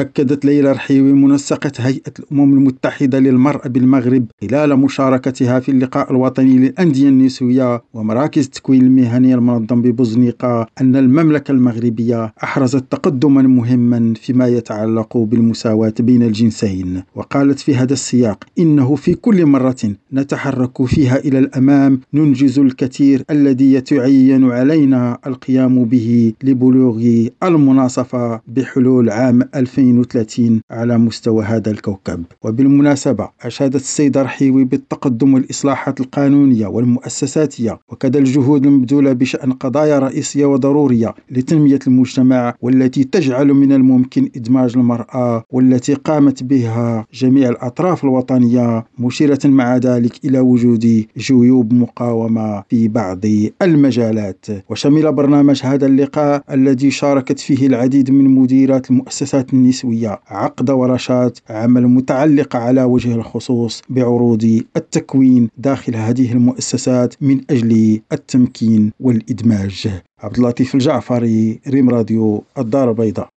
أكدت ليلى رحيوي منسقة هيئة الأمم المتحدة للمرأة بالمغرب خلال مشاركتها في اللقاء الوطني للأندية النسوية ومراكز التكوين المهني المنظم ببوزنيقة أن المملكة المغربية أحرزت تقدما مهما فيما يتعلق بالمساواة بين الجنسين. وقالت في هذا السياق إنه في كل مرة نتحرك فيها إلى الأمام ننجز الكثير الذي يتعين علينا القيام به لبلوغ المناصفة بحلول عام 2030 على مستوى هذا الكوكب. وبالمناسبة أشادت السيدة رحيوي بالتقدم والإصلاحات القانونية والمؤسساتية وكذا الجهود المبذولة بشأن قضايا رئيسية وضرورية لتنمية المجتمع والتي تجعل من الممكن إدماج المرأة والتي قامت بها جميع الأطراف الوطنية مشيرة مع ذلك إلى وجود جيوب مقاومة في بعض المجالات. وشمل برنامج هذا اللقاء الذي شاركت فيه العديد من مديرات المؤسسات النسوية عقد ورشات عمل متعلقة على وجه الخصوص بعروض التكوين داخل هذه المؤسسات من أجل التمكين والإدماج. عبد اللطيف الجعفري ريم راديو الدار البيضاء.